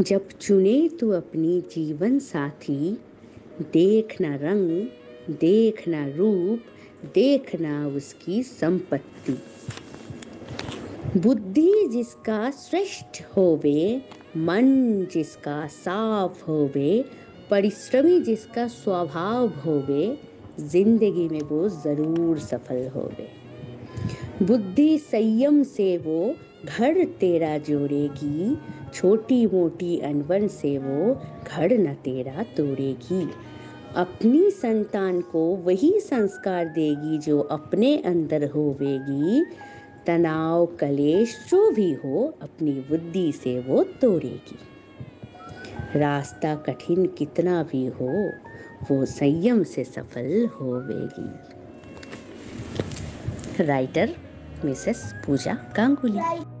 जब चुने तू अपनी जीवन साथी। देखना रंग, देखना रूप, देखना उसकी संपत्ति। बुद्धि जिसका श्रेष्ठ होवे, मन जिसका साफ़ होवे, परिश्रमी जिसका स्वभाव होवे, ज़िंदगी में वो ज़रूर सफल होवे। बुद्धि संयम से वो घर तेरा जोड़ेगी, छोटी मोटी अनबन से वो घर न तेरा तोड़ेगी। अपनी संतान को वही संस्कार देगी जो अपने अंदर होवेगी। तनाव, कलेश, जो भी हो, अपनी बुद्धि से वो तोड़ेगी। रास्ता कठिन कितना भी हो, वो संयम से सफल होवेगी। Writer, Mrs Puja Ganguly.